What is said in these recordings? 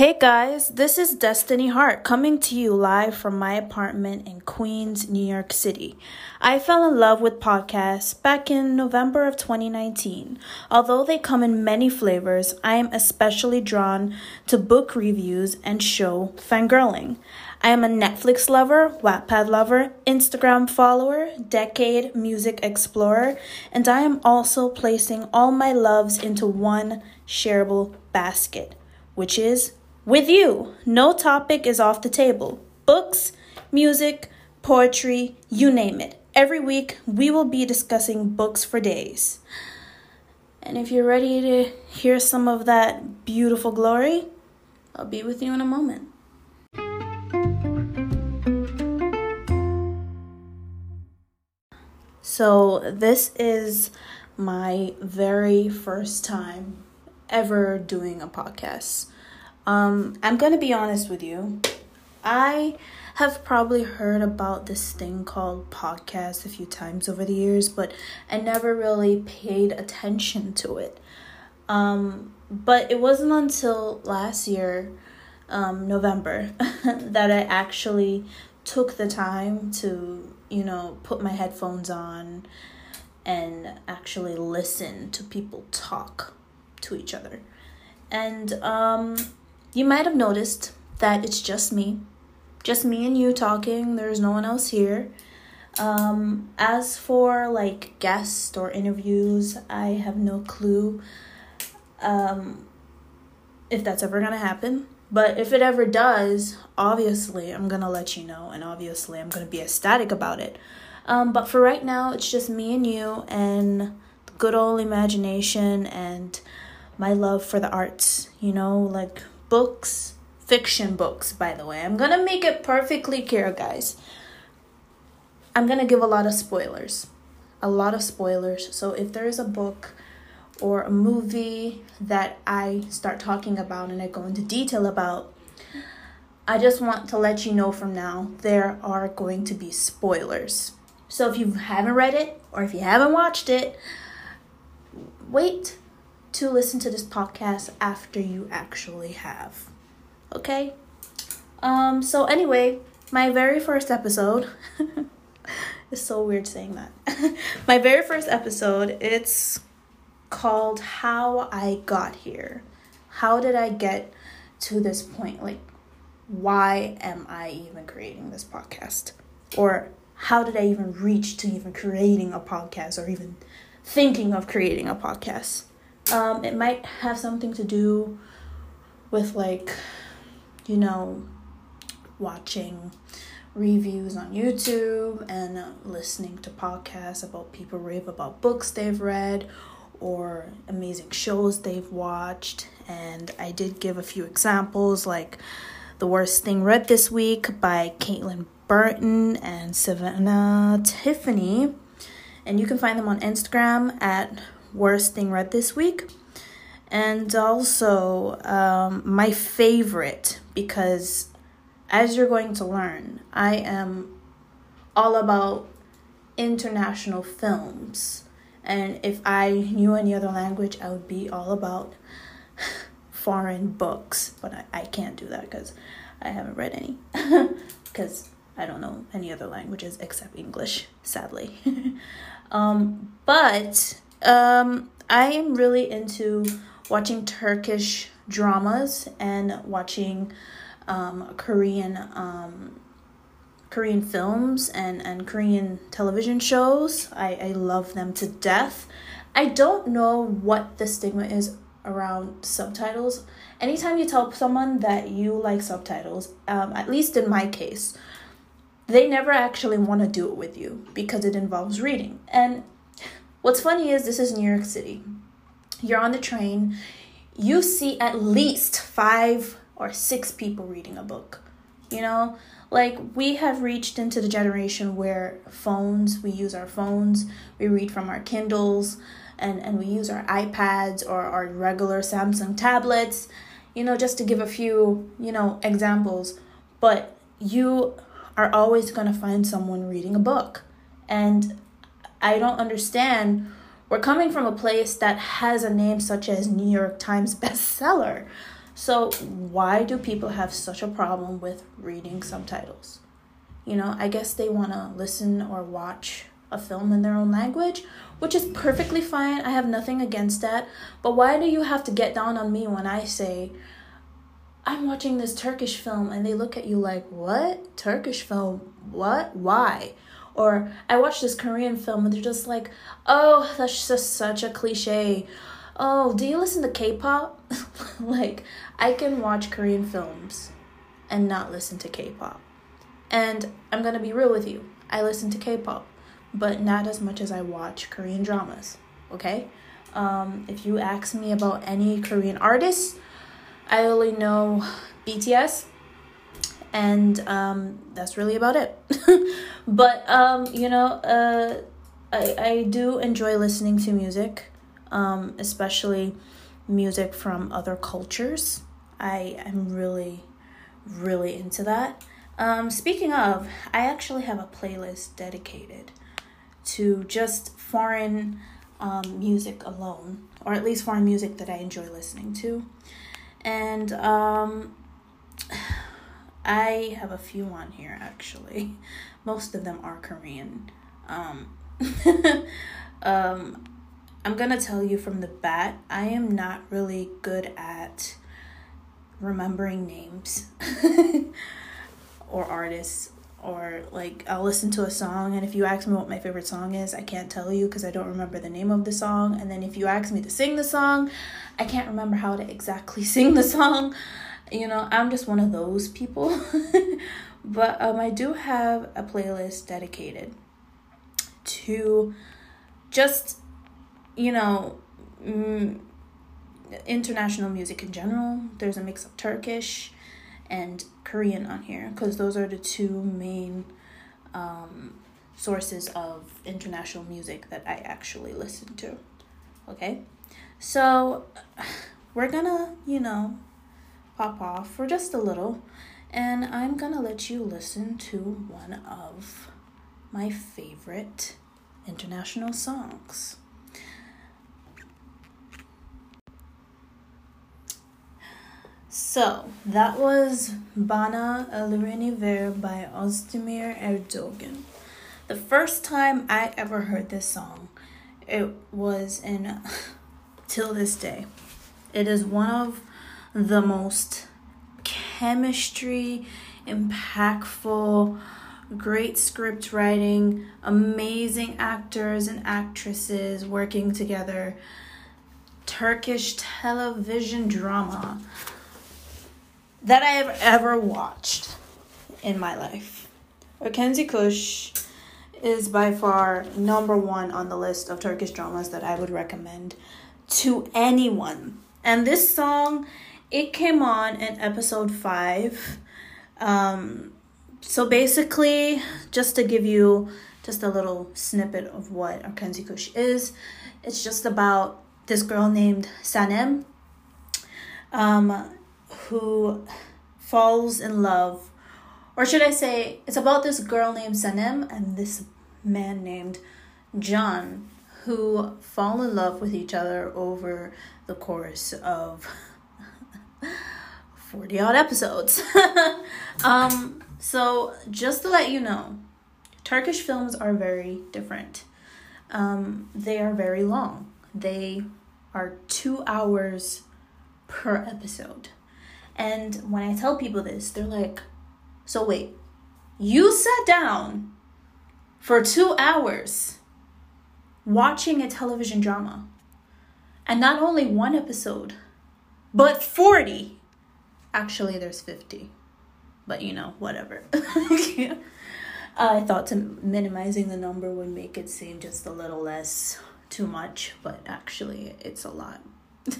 Hey guys, this is Destiny Hart coming to you live from my apartment in Queens, New York City. I fell in love with podcasts back in November of 2019. Although they come in many flavors, I am especially drawn to book reviews and show fangirling. I am a Netflix lover, Wattpad lover, Instagram follower, decade music explorer, and I am also placing all my loves into one shareable basket, which is with you, no topic is off the table. Books, music, poetry, you name it. Every week, we will be discussing books for days. And if you're ready to hear some of that beautiful glory, I'll be with you in a moment. So, this is my very first time ever doing a podcast. Um, I'm gonna be honest with you. I have probably heard about this thing called podcast a few times over the years, but I never really paid attention to it. Um, but it wasn't until last year, um, November, that I actually took the time to, you know, put my headphones on and actually listen to people talk to each other. And um, you might have noticed that it's just me, just me and you talking. There's no one else here. Um, as for like guests or interviews, I have no clue um, if that's ever gonna happen. But if it ever does, obviously I'm gonna let you know, and obviously I'm gonna be ecstatic about it. Um, but for right now, it's just me and you, and good old imagination and my love for the arts. You know, like books, fiction books, by the way. I'm gonna make it perfectly clear, guys. I'm gonna give a lot of spoilers. A lot of spoilers. So if there is a book or a movie that I start talking about and I go into detail about, I just want to let you know from now there are going to be spoilers. So if you haven't read it or if you haven't watched it, wait to listen to this podcast after you actually have. Okay? Um so anyway, my very first episode it's so weird saying that. my very first episode, it's called How I Got Here. How did I get to this point? Like why am I even creating this podcast? Or how did I even reach to even creating a podcast or even thinking of creating a podcast? Um, it might have something to do with like, you know, watching reviews on YouTube and listening to podcasts about people rave about books they've read or amazing shows they've watched. And I did give a few examples like The Worst Thing Read This Week by Caitlin Burton and Savannah Tiffany. And you can find them on Instagram at worst thing read this week. And also, um, my favorite, because as you're going to learn, I am all about international films. And if I knew any other language, I would be all about foreign books. But I, I can't do that because I haven't read any. Because I don't know any other languages except English, sadly. um, but um, I am really into watching Turkish dramas and watching um, Korean um, Korean films and, and Korean television shows. I, I love them to death. I don't know what the stigma is around subtitles. Anytime you tell someone that you like subtitles, um, at least in my case, they never actually want to do it with you because it involves reading. And What's funny is this is New York City. You're on the train, you see at least five or six people reading a book. You know, like we have reached into the generation where phones, we use our phones, we read from our Kindles, and, and we use our iPads or our regular Samsung tablets, you know, just to give a few, you know, examples. But you are always going to find someone reading a book. And I don't understand. We're coming from a place that has a name such as New York Times bestseller. So, why do people have such a problem with reading subtitles? You know, I guess they want to listen or watch a film in their own language, which is perfectly fine. I have nothing against that. But why do you have to get down on me when I say, I'm watching this Turkish film and they look at you like, what? Turkish film? What? Why? Or I watch this Korean film and they're just like, oh, that's just such a cliche. Oh, do you listen to K pop? like, I can watch Korean films and not listen to K pop. And I'm gonna be real with you. I listen to K pop, but not as much as I watch Korean dramas. Okay? Um, if you ask me about any Korean artists, I only know BTS, and um, that's really about it. but um, you know, uh, I I do enjoy listening to music, um, especially music from other cultures. I am really, really into that. Um, speaking of, I actually have a playlist dedicated to just foreign um, music alone, or at least foreign music that I enjoy listening to. And um, I have a few on here actually. Most of them are Korean. Um, um, I'm gonna tell you from the bat, I am not really good at remembering names or artists or like I'll listen to a song and if you ask me what my favorite song is, I can't tell you because I don't remember the name of the song. And then if you ask me to sing the song, I can't remember how to exactly sing the song. You know, I'm just one of those people. but um I do have a playlist dedicated to just you know, mm, international music in general. There's a mix of Turkish and Korean on here because those are the two main um, sources of international music that I actually listen to. Okay, so we're gonna, you know, pop off for just a little, and I'm gonna let you listen to one of my favorite international songs. So that was Bana Ellerini Ver by Ozdemir Erdogan. The first time I ever heard this song, it was in till this day. It is one of the most chemistry, impactful, great script writing, amazing actors and actresses working together, Turkish television drama that I have ever watched in my life. Erkenci Kuş is by far number one on the list of Turkish dramas that I would recommend to anyone. And this song, it came on in episode five. Um, so basically, just to give you just a little snippet of what Erkenci Kuş is, it's just about this girl named Sanem. Um, who falls in love, or should I say, it's about this girl named Sanem and this man named John who fall in love with each other over the course of 40 odd episodes. um, so, just to let you know, Turkish films are very different. Um, they are very long. They are two hours per episode. And when I tell people this, they're like, so wait, you sat down for two hours watching a television drama. And not only one episode, but 40. Actually, there's 50. But you know, whatever. I thought to minimizing the number would make it seem just a little less too much, but actually, it's a lot.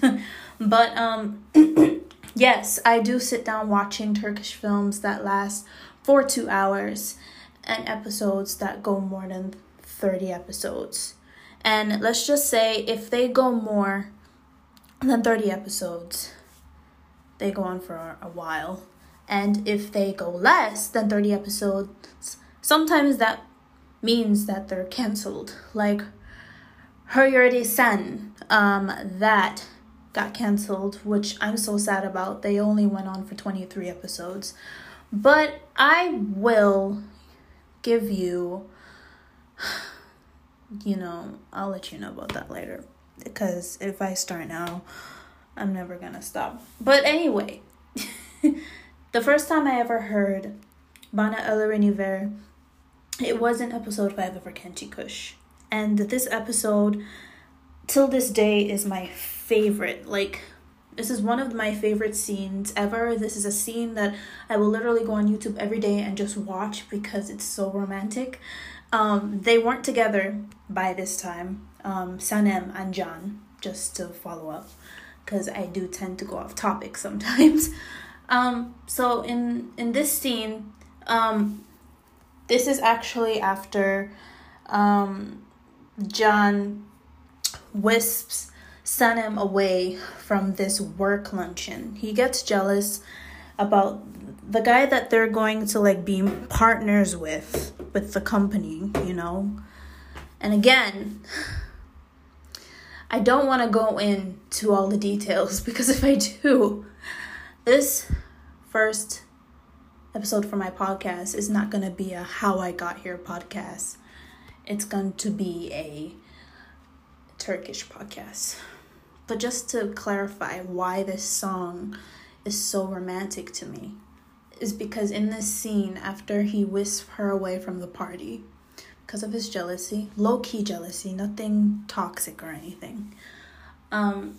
but um yes, I do sit down watching Turkish films that last for two hours and episodes that go more than 30 episodes. And let's just say if they go more than 30 episodes, they go on for a while. And if they go less than 30 episodes, sometimes that means that they're canceled. Like Her Yerde Sen, um, that got canceled, which I'm so sad about. They only went on for 23 episodes. But I will give you, you know, I'll let you know about that later. Because if I start now, I'm never gonna stop. But anyway, the first time I ever heard Bana Ver, it was in episode 5 of Kenchi Kush. And this episode, till this day, is my favorite. Like, this is one of my favorite scenes ever. This is a scene that I will literally go on YouTube every day and just watch because it's so romantic. Um, they weren't together by this time, um, Sanem and John, just to follow up, because I do tend to go off topic sometimes. Um, so in in this scene, um, this is actually after um, John wisps Sanem away from this work luncheon. He gets jealous about the guy that they're going to like be partners with with the company, you know. And again, I don't want to go into all the details because if I do, this first episode for my podcast is not going to be a how I got here podcast. It's going to be a Turkish podcast. But just to clarify why this song is so romantic to me is because in this scene after he whisks her away from the party because of his jealousy, low key jealousy, nothing toxic or anything. Um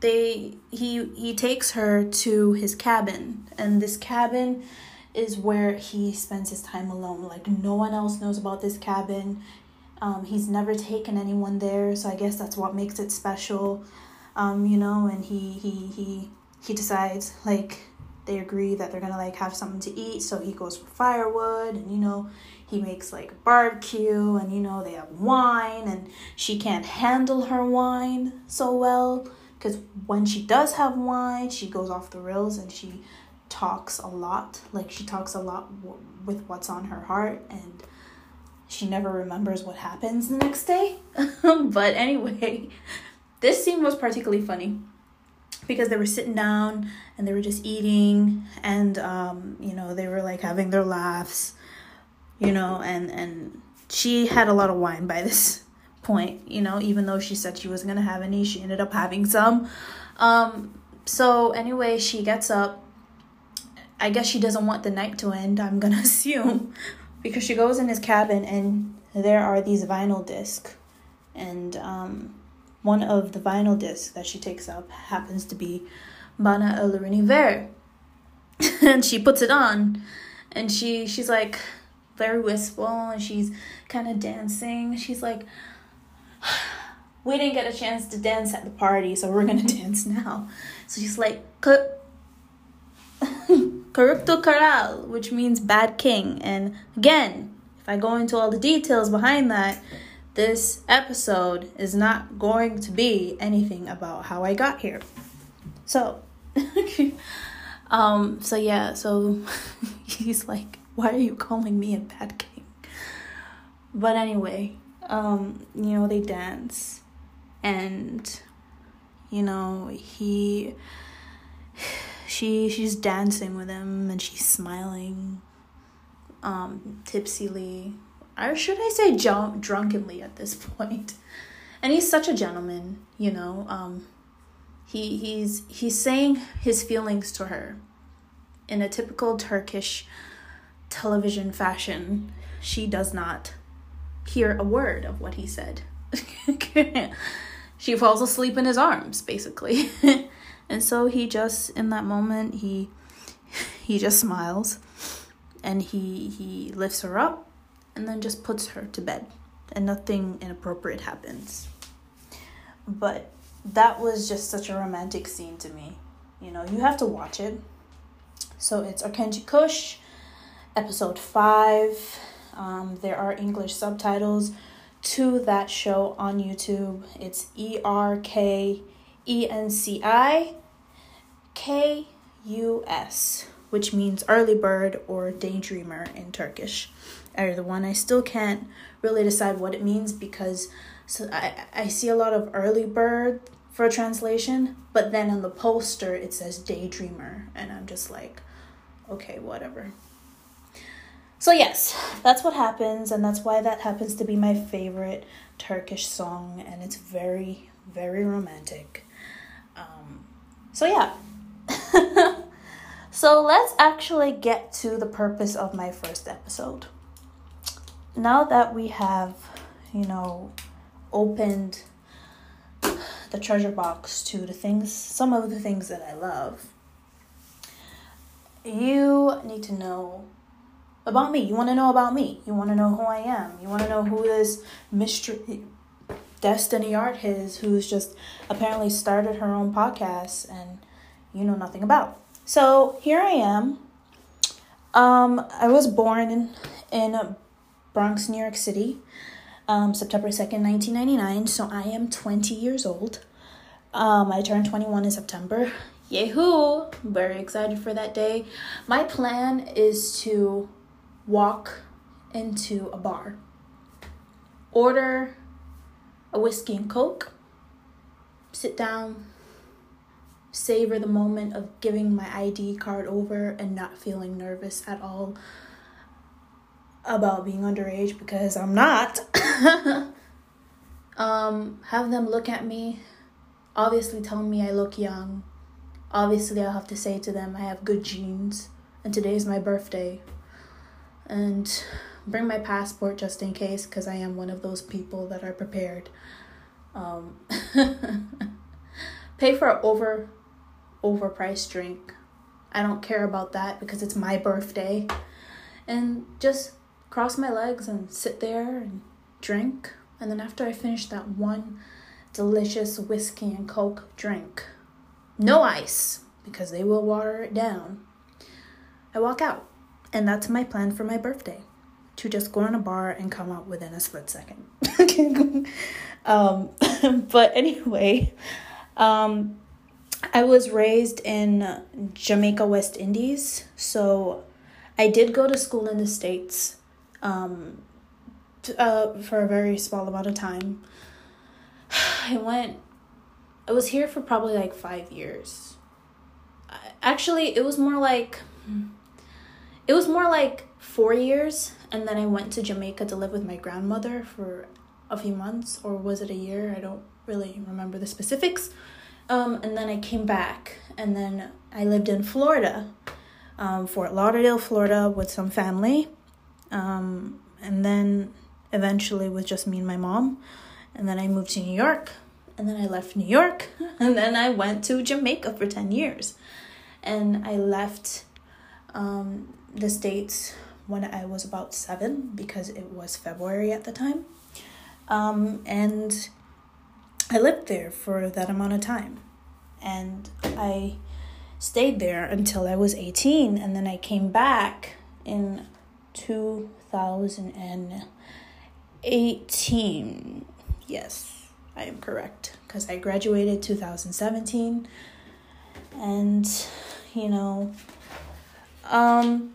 they he he takes her to his cabin and this cabin is where he spends his time alone like no one else knows about this cabin um, he's never taken anyone there so i guess that's what makes it special um, you know and he he he he decides like they agree that they're gonna like have something to eat so he goes for firewood and you know he makes like barbecue and you know they have wine and she can't handle her wine so well because when she does have wine, she goes off the rails and she talks a lot. Like she talks a lot w- with what's on her heart, and she never remembers what happens the next day. but anyway, this scene was particularly funny because they were sitting down and they were just eating and um, you know they were like having their laughs you know and and she had a lot of wine by this point, you know, even though she said she wasn't gonna have any, she ended up having some. Um, so anyway, she gets up. I guess she doesn't want the night to end, I'm gonna assume, because she goes in his cabin and there are these vinyl discs. And um, one of the vinyl discs that she takes up happens to be Bana El Ver. and she puts it on and she she's like very wistful and she's kind of dancing. She's like, we didn't get a chance to dance at the party, so we're gonna dance now. So she's like, Corrupto Karal, which means bad king. And again, if I go into all the details behind that, this episode is not going to be anything about how I got here. So, um, so yeah, so he's like, why are you calling me a bad king? But anyway, um, you know, they dance and you know, he she she's dancing with him and she's smiling um tipsily or should I say jump drunkenly at this point. And he's such a gentleman, you know. Um he he's he's saying his feelings to her in a typical Turkish television fashion. She does not hear a word of what he said. she falls asleep in his arms, basically. and so he just in that moment he he just smiles and he he lifts her up and then just puts her to bed and nothing inappropriate happens. But that was just such a romantic scene to me. You know, you have to watch it. So it's Erkenci Kush, episode 5 um, there are English subtitles to that show on YouTube. It's E R K E N C I K U S, which means early bird or daydreamer in Turkish. Either the one I still can't really decide what it means because so I, I see a lot of early bird for a translation, but then on the poster it says Daydreamer, and I'm just like, okay, whatever. So, yes, that's what happens, and that's why that happens to be my favorite Turkish song, and it's very, very romantic. Um, so, yeah. so, let's actually get to the purpose of my first episode. Now that we have, you know, opened the treasure box to the things, some of the things that I love, you need to know about me. You want to know about me. You want to know who I am. You want to know who this mystery Destiny Hart is, who's just apparently started her own podcast and you know nothing about. So here I am. Um, I was born in in Bronx, New York City, um, September second, nineteen ninety nine. So I am twenty years old. Um, I turned twenty one in September. Yahoo! Very excited for that day. My plan is to walk into a bar, order a whiskey and coke, sit down, savor the moment of giving my ID card over and not feeling nervous at all about being underage because I'm not. um, have them look at me, obviously tell me I look young. Obviously, I'll have to say to them I have good genes, and today's my birthday and bring my passport just in case because I am one of those people that are prepared. Um, pay for an over overpriced drink. I don't care about that because it's my birthday. And just cross my legs and sit there and drink. And then after I finish that one delicious whiskey and coke drink, no ice because they will water it down, I walk out. And that's my plan for my birthday to just go in a bar and come out within a split second. um, but anyway, um, I was raised in Jamaica, West Indies. So I did go to school in the States um, uh, for a very small amount of time. I went, I was here for probably like five years. Actually, it was more like it was more like four years and then i went to jamaica to live with my grandmother for a few months or was it a year? I don't really remember the specifics. Um, and then i came back and then i lived in florida um, fort lauderdale florida with some family. Um, and then eventually with just me and my mom. And then i moved to new york and then i left new york and then i went to jamaica for 10 years. And i left um, the States when I was about seven because it was February at the time. Um, and I lived there for that amount of time. And I stayed there until I was 18. And then I came back in 2018. Yes, I am correct. Because I graduated 2017. And, you know, um,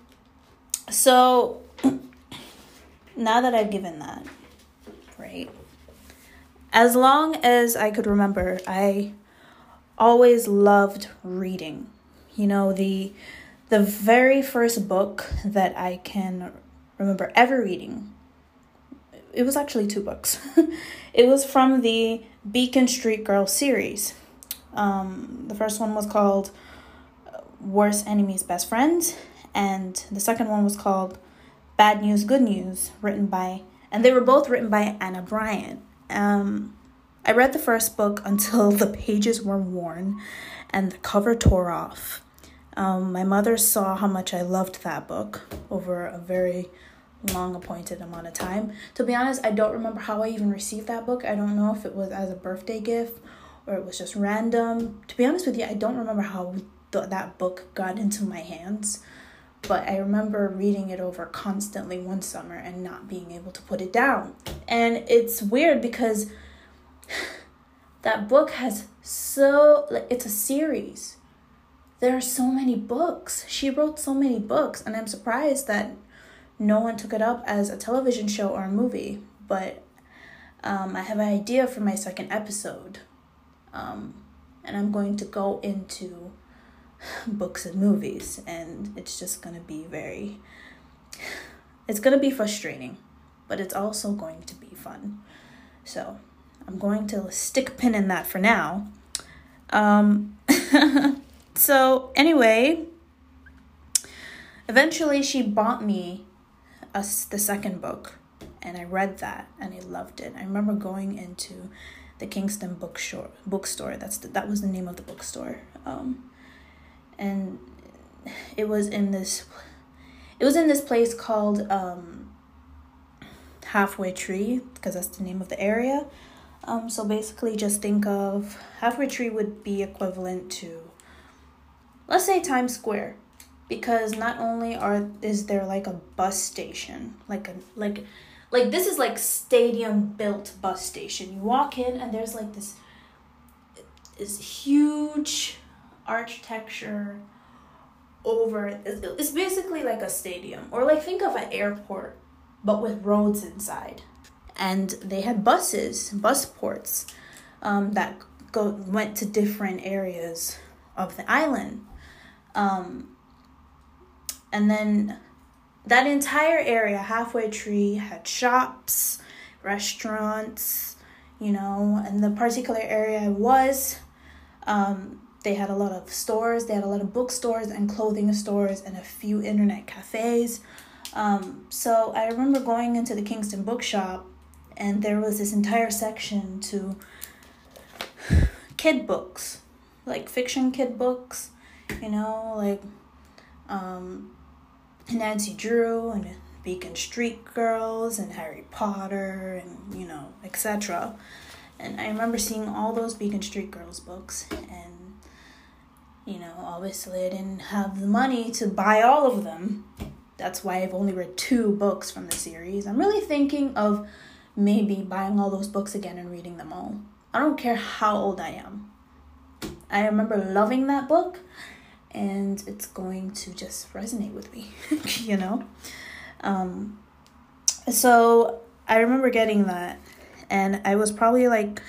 so now that I've given that, right? As long as I could remember, I always loved reading. You know, the the very first book that I can remember ever reading. It was actually two books. it was from the Beacon Street Girl series. Um, the first one was called Worst Enemies Best Friends, and the second one was called Bad News, Good News, written by, and they were both written by Anna Bryant. Um, I read the first book until the pages were worn and the cover tore off. Um, my mother saw how much I loved that book over a very long appointed amount of time. To be honest, I don't remember how I even received that book. I don't know if it was as a birthday gift or it was just random. To be honest with you, I don't remember how th- that book got into my hands but I remember reading it over constantly one summer and not being able to put it down. And it's weird because that book has so like it's a series. There are so many books. She wrote so many books and I'm surprised that no one took it up as a television show or a movie, but um, I have an idea for my second episode. Um, and I'm going to go into books and movies, and it's just going to be very, it's going to be frustrating, but it's also going to be fun. So I'm going to stick a pin in that for now. Um, so, anyway, eventually she bought me a, the second book, and I read that and I loved it. I remember going into the Kingston bookstore. Bookstore. That's the, that was the name of the bookstore. Um, and it was in this. It was in this place called um, Halfway Tree because that's the name of the area. Um, so basically, just think of Halfway Tree would be equivalent to, let's say, Times Square, because not only are is there like a bus station, like a like like this is like stadium built bus station. You walk in and there's like this this huge architecture over it's basically like a stadium. Or like think of an airport but with roads inside. And they had buses bus ports um, that go went to different areas of the island. Um, and then that entire area, halfway tree, had shops, restaurants, you know, and the particular area was, um, they had a lot of stores, they had a lot of bookstores and clothing stores and a few internet cafes. Um, so I remember going into the Kingston bookshop and there was this entire section to kid books, like fiction kid books, you know, like um, Nancy Drew and Beacon Street Girls and Harry Potter and you know etc. And I remember seeing all those Beacon Street Girls books and you know obviously I didn't have the money to buy all of them. That's why I've only read two books from the series. I'm really thinking of maybe buying all those books again and reading them all. I don't care how old I am. I remember loving that book and it's going to just resonate with me, you know? Um, so I remember getting that, and I was probably like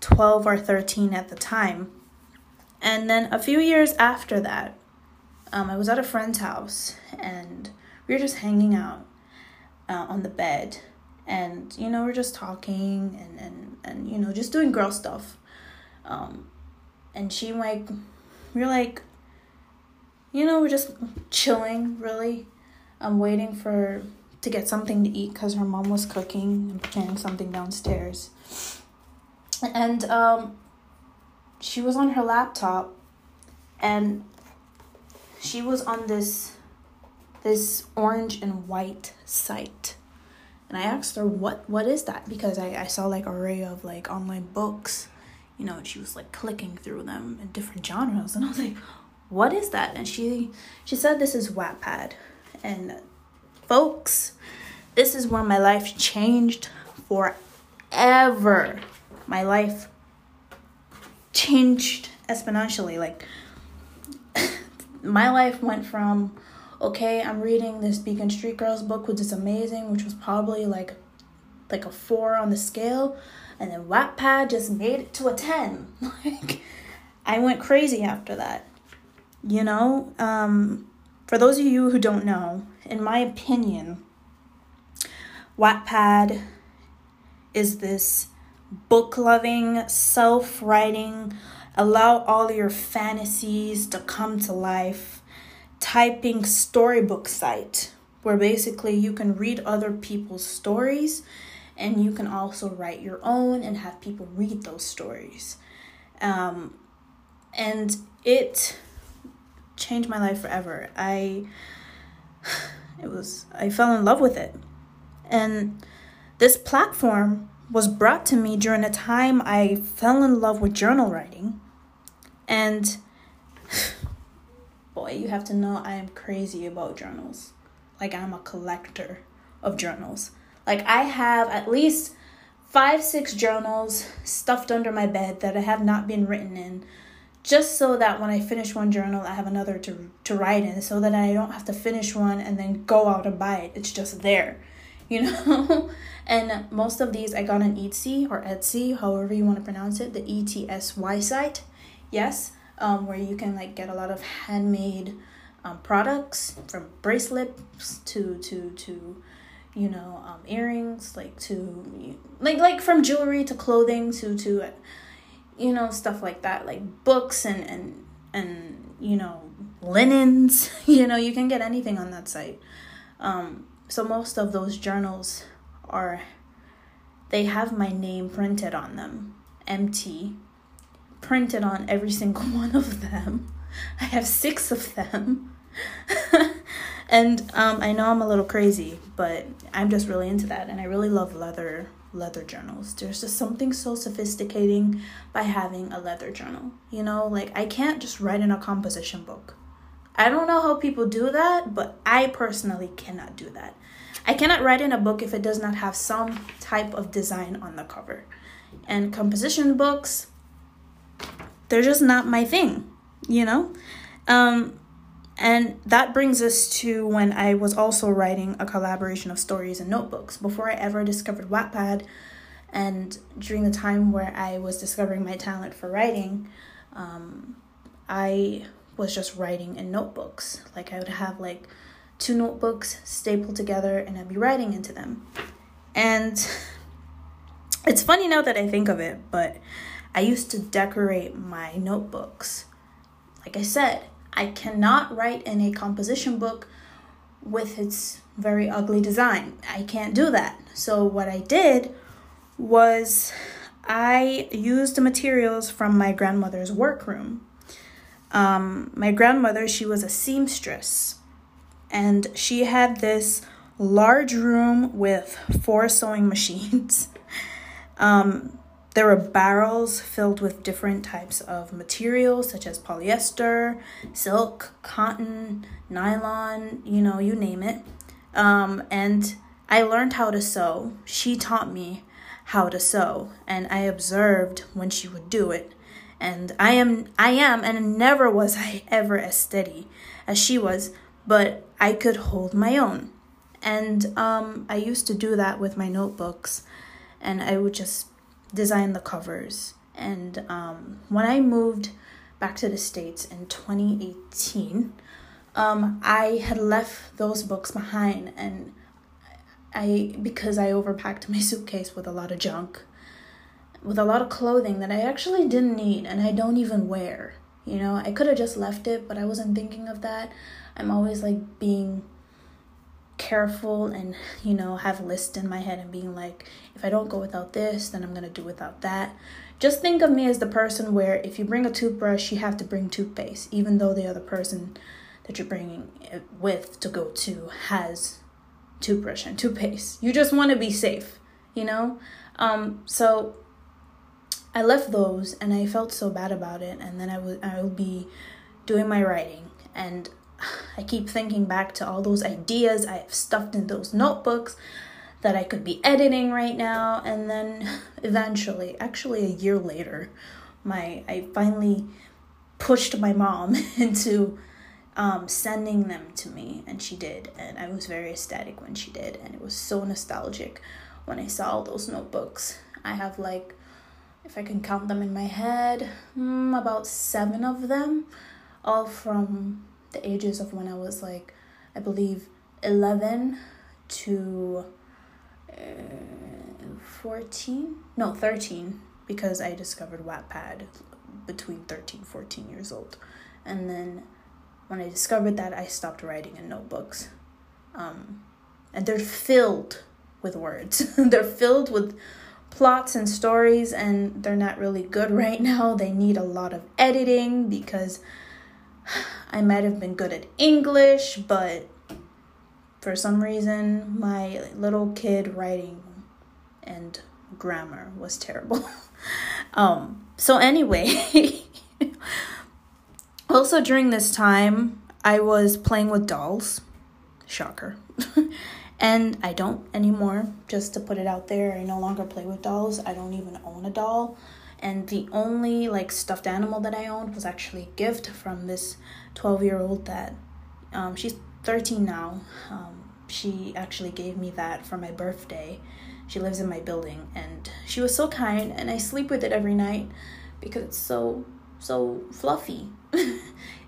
12 or 13 at the time. And then a few years after that, um, I was at a friend's house and we were just hanging out uh, on the bed. And, you know, we're just talking and, and, and, you know, just doing girl stuff. Um, and she, like, we we're like, you know, we're just chilling, really. I'm waiting for to get something to eat because her mom was cooking and preparing something downstairs. And um, she was on her laptop, and she was on this this orange and white site. And I asked her what what is that because I, I saw like array of like online books, you know, and she was like clicking through them in different genres and I was like, what is that? And she she said this is Wattpad. And folks, this is where my life changed forever. My life changed exponentially. Like my life went from okay, I'm reading this Beacon Street Girls book, which is amazing, which was probably like like a four on the scale, and then Wattpad just made it to a ten. Like I went crazy after that. You know, um, for those of you who don't know, in my opinion, Wattpad is this book loving, self writing, allow all your fantasies to come to life, typing storybook site where basically you can read other people's stories and you can also write your own and have people read those stories. Um, and it changed my life forever. I it was I fell in love with it. And this platform was brought to me during a time I fell in love with journal writing. And boy, you have to know I am crazy about journals. Like I'm a collector of journals. Like I have at least five, six journals stuffed under my bed that I have not been written in just so that when I finish one journal, I have another to, to write in, so that I don't have to finish one and then go out and buy it. It's just there. You know? and most of these I got on Etsy or Etsy, however you want to pronounce it, the E T S Y site. Yes, um, where you can like get a lot of handmade um, products from bracelets to to to you know um, earrings like to like like from jewelry to clothing to to you know stuff like that like books and and and you know linens you know you can get anything on that site um, so most of those journals are they have my name printed on them mt printed on every single one of them i have six of them and um, i know i'm a little crazy but i'm just really into that and i really love leather leather journals. There's just something so sophisticating by having a leather journal. You know, like I can't just write in a composition book. I don't know how people do that, but I personally cannot do that. I cannot write in a book if it does not have some type of design on the cover. And composition books, they're just not my thing, you know? Um, and that brings us to when I was also writing a collaboration of stories and notebooks. Before I ever discovered Wattpad, and during the time where I was discovering my talent for writing, um, I was just writing in notebooks. Like I would have like two notebooks stapled together and I'd be writing into them. And it's funny now that I think of it, but I used to decorate my notebooks. Like I said, I cannot write in a composition book with its very ugly design. I can't do that. So, what I did was I used the materials from my grandmother's workroom. Um, my grandmother, she was a seamstress, and she had this large room with four sewing machines. um, there were barrels filled with different types of materials, such as polyester, silk, cotton, nylon, you know, you name it. Um, and I learned how to sew. She taught me how to sew, and I observed when she would do it. And I am, I am, and never was I ever as steady as she was, but I could hold my own. And um, I used to do that with my notebooks, and I would just design the covers. And um, when I moved back to the States in 2018, um, I had left those books behind and I because I overpacked my suitcase with a lot of junk, with a lot of clothing that I actually didn't need and I don't even wear. You know, I could have just left it, but I wasn't thinking of that. I'm always like being careful and you know have a list in my head and being like if i don't go without this then i'm going to do without that just think of me as the person where if you bring a toothbrush you have to bring toothpaste even though the other person that you're bringing it with to go to has toothbrush and toothpaste you just want to be safe you know um so i left those and i felt so bad about it and then i would i will be doing my writing. And I keep thinking back to all those ideas I have stuffed in those notebooks that I could be editing right now. And then eventually actually a year later my I finally pushed my mom into um, sending them to me and she did. And I was very ecstatic when she did and it was so nostalgic when I saw all those notebooks. I have like if I can count them in my head mm, about seven of them all from the ages of when I was like, I believe, 11 to uh, 14. No, 13, because I discovered Wattpad between 13 14 years old. And then when I discovered that, I stopped writing in notebooks. Um, and they're filled with words, they're filled with plots and stories, and they're not really good right now. They need a lot of editing because I might have been good at English, but for some reason, my little kid writing and grammar was terrible. um, so, anyway, also during this time, I was playing with dolls. Shocker. And I don't anymore, just to put it out there. I no longer play with dolls. I don't even own a doll and the only like stuffed animal that I owned was actually a gift from this 12 year old that um, she's 13 now um, she actually gave me that for my birthday. She lives in my building and she was so kind and I sleep with it every night because it's so so fluffy.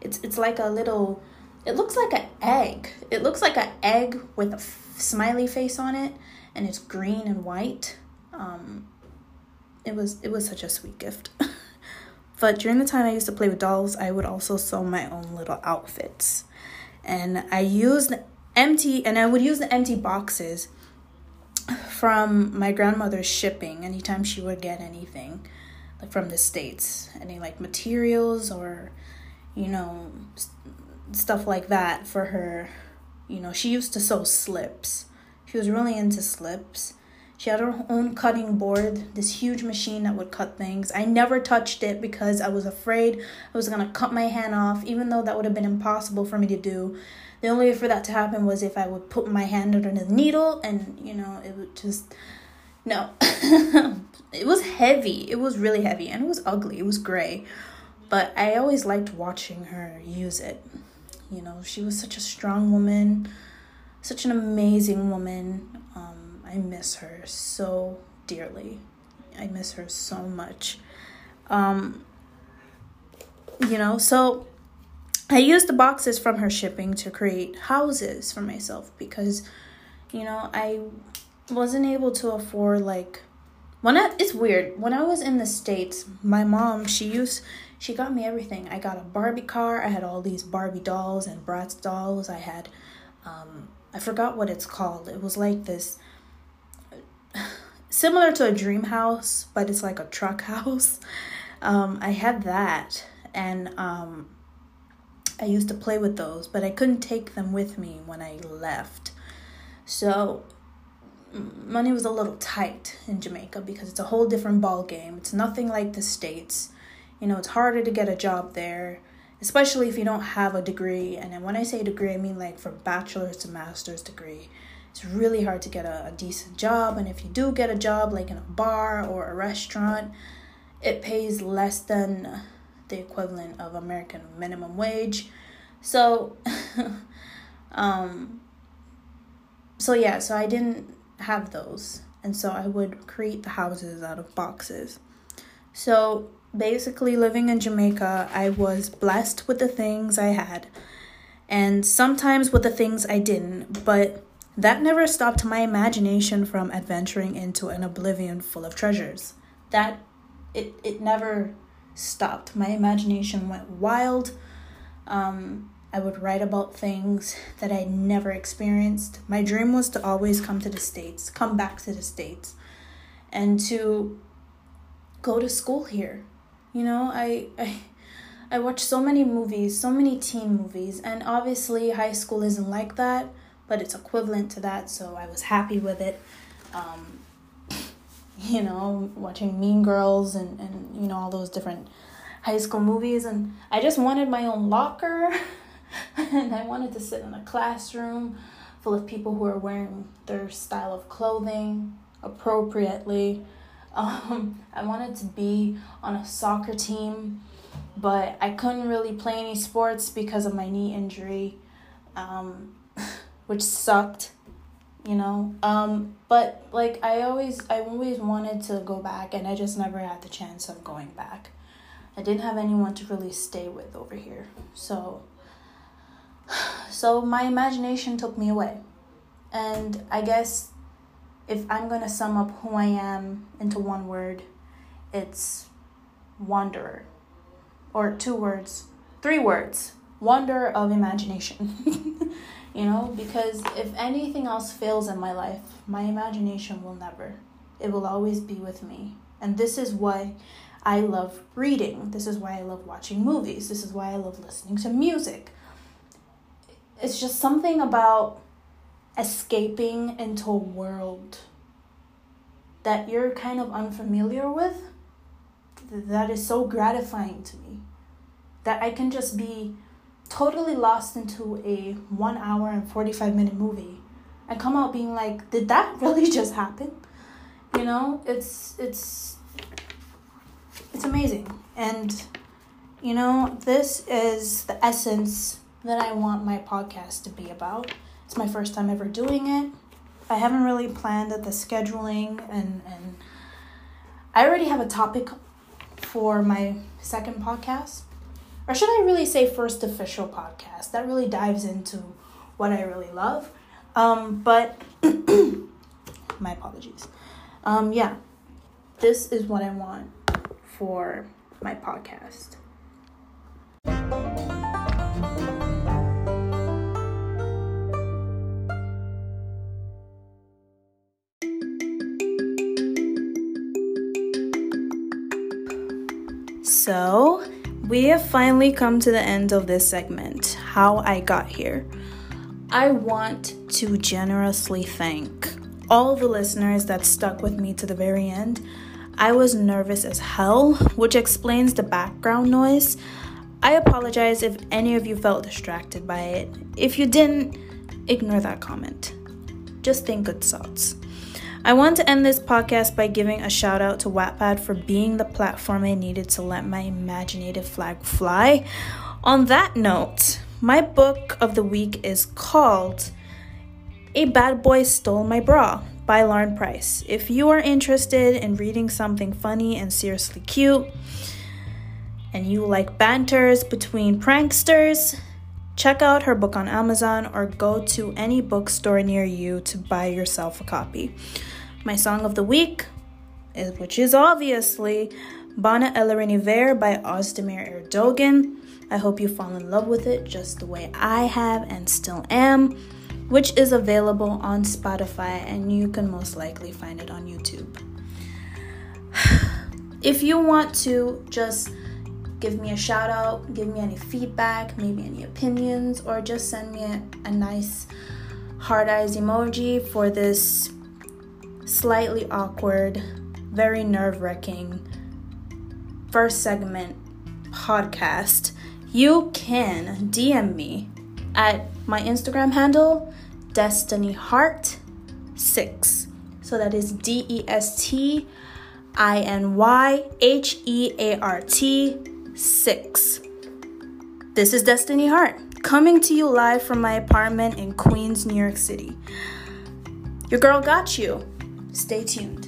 it's it's like a little it looks like an egg. It looks like an egg with a smiley face on it and it's green and white. Um it was it was such a sweet gift. but during the time I used to play with dolls, I would also sew my own little outfits. And I used empty and I would use the empty boxes from my grandmother's shipping anytime she would get anything like from the states any like materials or you know stuff like that for her you know she used to sew slips she was really into slips she had her own cutting board, this huge machine that would cut things. I never touched it because I was afraid I was going to cut my hand off, even though that would have been impossible for me to do. The only way for that to happen was if I would put my hand under the needle and, you know, it would just. No. it was heavy. It was really heavy and it was ugly. It was gray. But I always liked watching her use it. You know, she was such a strong woman, such an amazing woman. Um, I miss her so dearly. I miss her so much. Um, you know, so I used the boxes from her shipping to create houses for myself because, you know, I wasn't able to afford like when I it's weird. When I was in the States, my mom, she used she got me everything. I got a Barbie car, I had all these Barbie dolls and Bratz dolls. I had um I forgot what it's called. It was like this similar to a dream house, but it's like a truck house. Um, I had that, and um, I used to play with those, but I couldn't take them with me when I left. So money was a little tight in Jamaica because it's a whole different ball game. It's nothing like the states. You know, it's harder to get a job there, especially if you don't have a degree. And when I say degree, I mean like from bachelor's to master's degree it's really hard to get a, a decent job. And if you do get a job, like in a bar or a restaurant, it pays less than the equivalent of American minimum wage. So, um, so yeah, so I didn't have those. And so I would create the houses out of boxes. So basically, living in Jamaica, I was blessed with the things I had, and sometimes with the things I didn't. But that never stopped my imagination from adventuring into an oblivion full of treasures. That it it never stopped. My imagination went wild. Um, I would write about things that I never experienced. My dream was to always come to the States, come back to the States, and to go to school here. You know, I, I I watch so many movies, so many teen movies, and obviously high school isn't like that but it's equivalent to that, so I was happy with it. Um, you know, watching Mean Girls and, and you know all those different high school movies, and I just wanted my own locker, and I wanted to sit in a classroom full of people who are wearing their style of clothing appropriately. Um, I wanted to be on a soccer team, but I couldn't really play any sports because of my knee injury. Um, which sucked you know um but like i always i always wanted to go back and i just never had the chance of going back i didn't have anyone to really stay with over here so so my imagination took me away and i guess if i'm going to sum up who i am into one word it's wanderer. Or two words three words wonder of imagination. You know because if anything else fails in my life my imagination will never. It will always be with me. And this is why i love reading. This is why i love watching movies. This is why i love listening to music. It's just something about escaping into a world that you're kind of unfamiliar with that is so gratifying to me. That i can just be totally lost into a one hour and 45 minute movie and come out being like did that really just happen? You know it's it's it's amazing. And you know this is the essence that i want my podcast to be about It's my first time ever doing it. I haven't really planned the scheduling and and I already have a topic for my second podcast. Or should I really say first official podcast? That really dives into what I really love. Um, but my apologies. Um, yeah, this is what I want for my podcast. We have finally come to the end of this segment How I Got Here. I want to generously thank all the listeners that stuck with me to the very end. I was nervous as hell, which explains the background noise. I apologize if any of you felt distracted by it. If you didn't, ignore that comment. Just think good thoughts. I want to end this podcast by giving a shout out to Wattpad for being the platform I needed to let my imaginative flag fly. On that note, my book of the week is called A Bad Boy Stole My Bra by Lauren Price. If you are interested in reading something funny and seriously cute, and you like banters between pranksters, check out her book on Amazon or go to any bookstore near you to buy yourself a copy. My song of the week, is, which is obviously Bana Ellerini Ver by Ozdemir Erdogan. I hope you fall in love with it just the way I have and still am, which is available on Spotify and you can most likely find it on YouTube. If you want to just give me a shout out, give me any feedback, maybe any opinions, or just send me a, a nice hard eyes emoji for this slightly awkward, very nerve wracking first segment podcast, you can DM me at my Instagram handle, Destiny Heart 6. So that is D E S T I N Y H E A R T 6. This is Destiny Hart coming to you live from my apartment in Queens, New York City. Your girl got you. Stay tuned.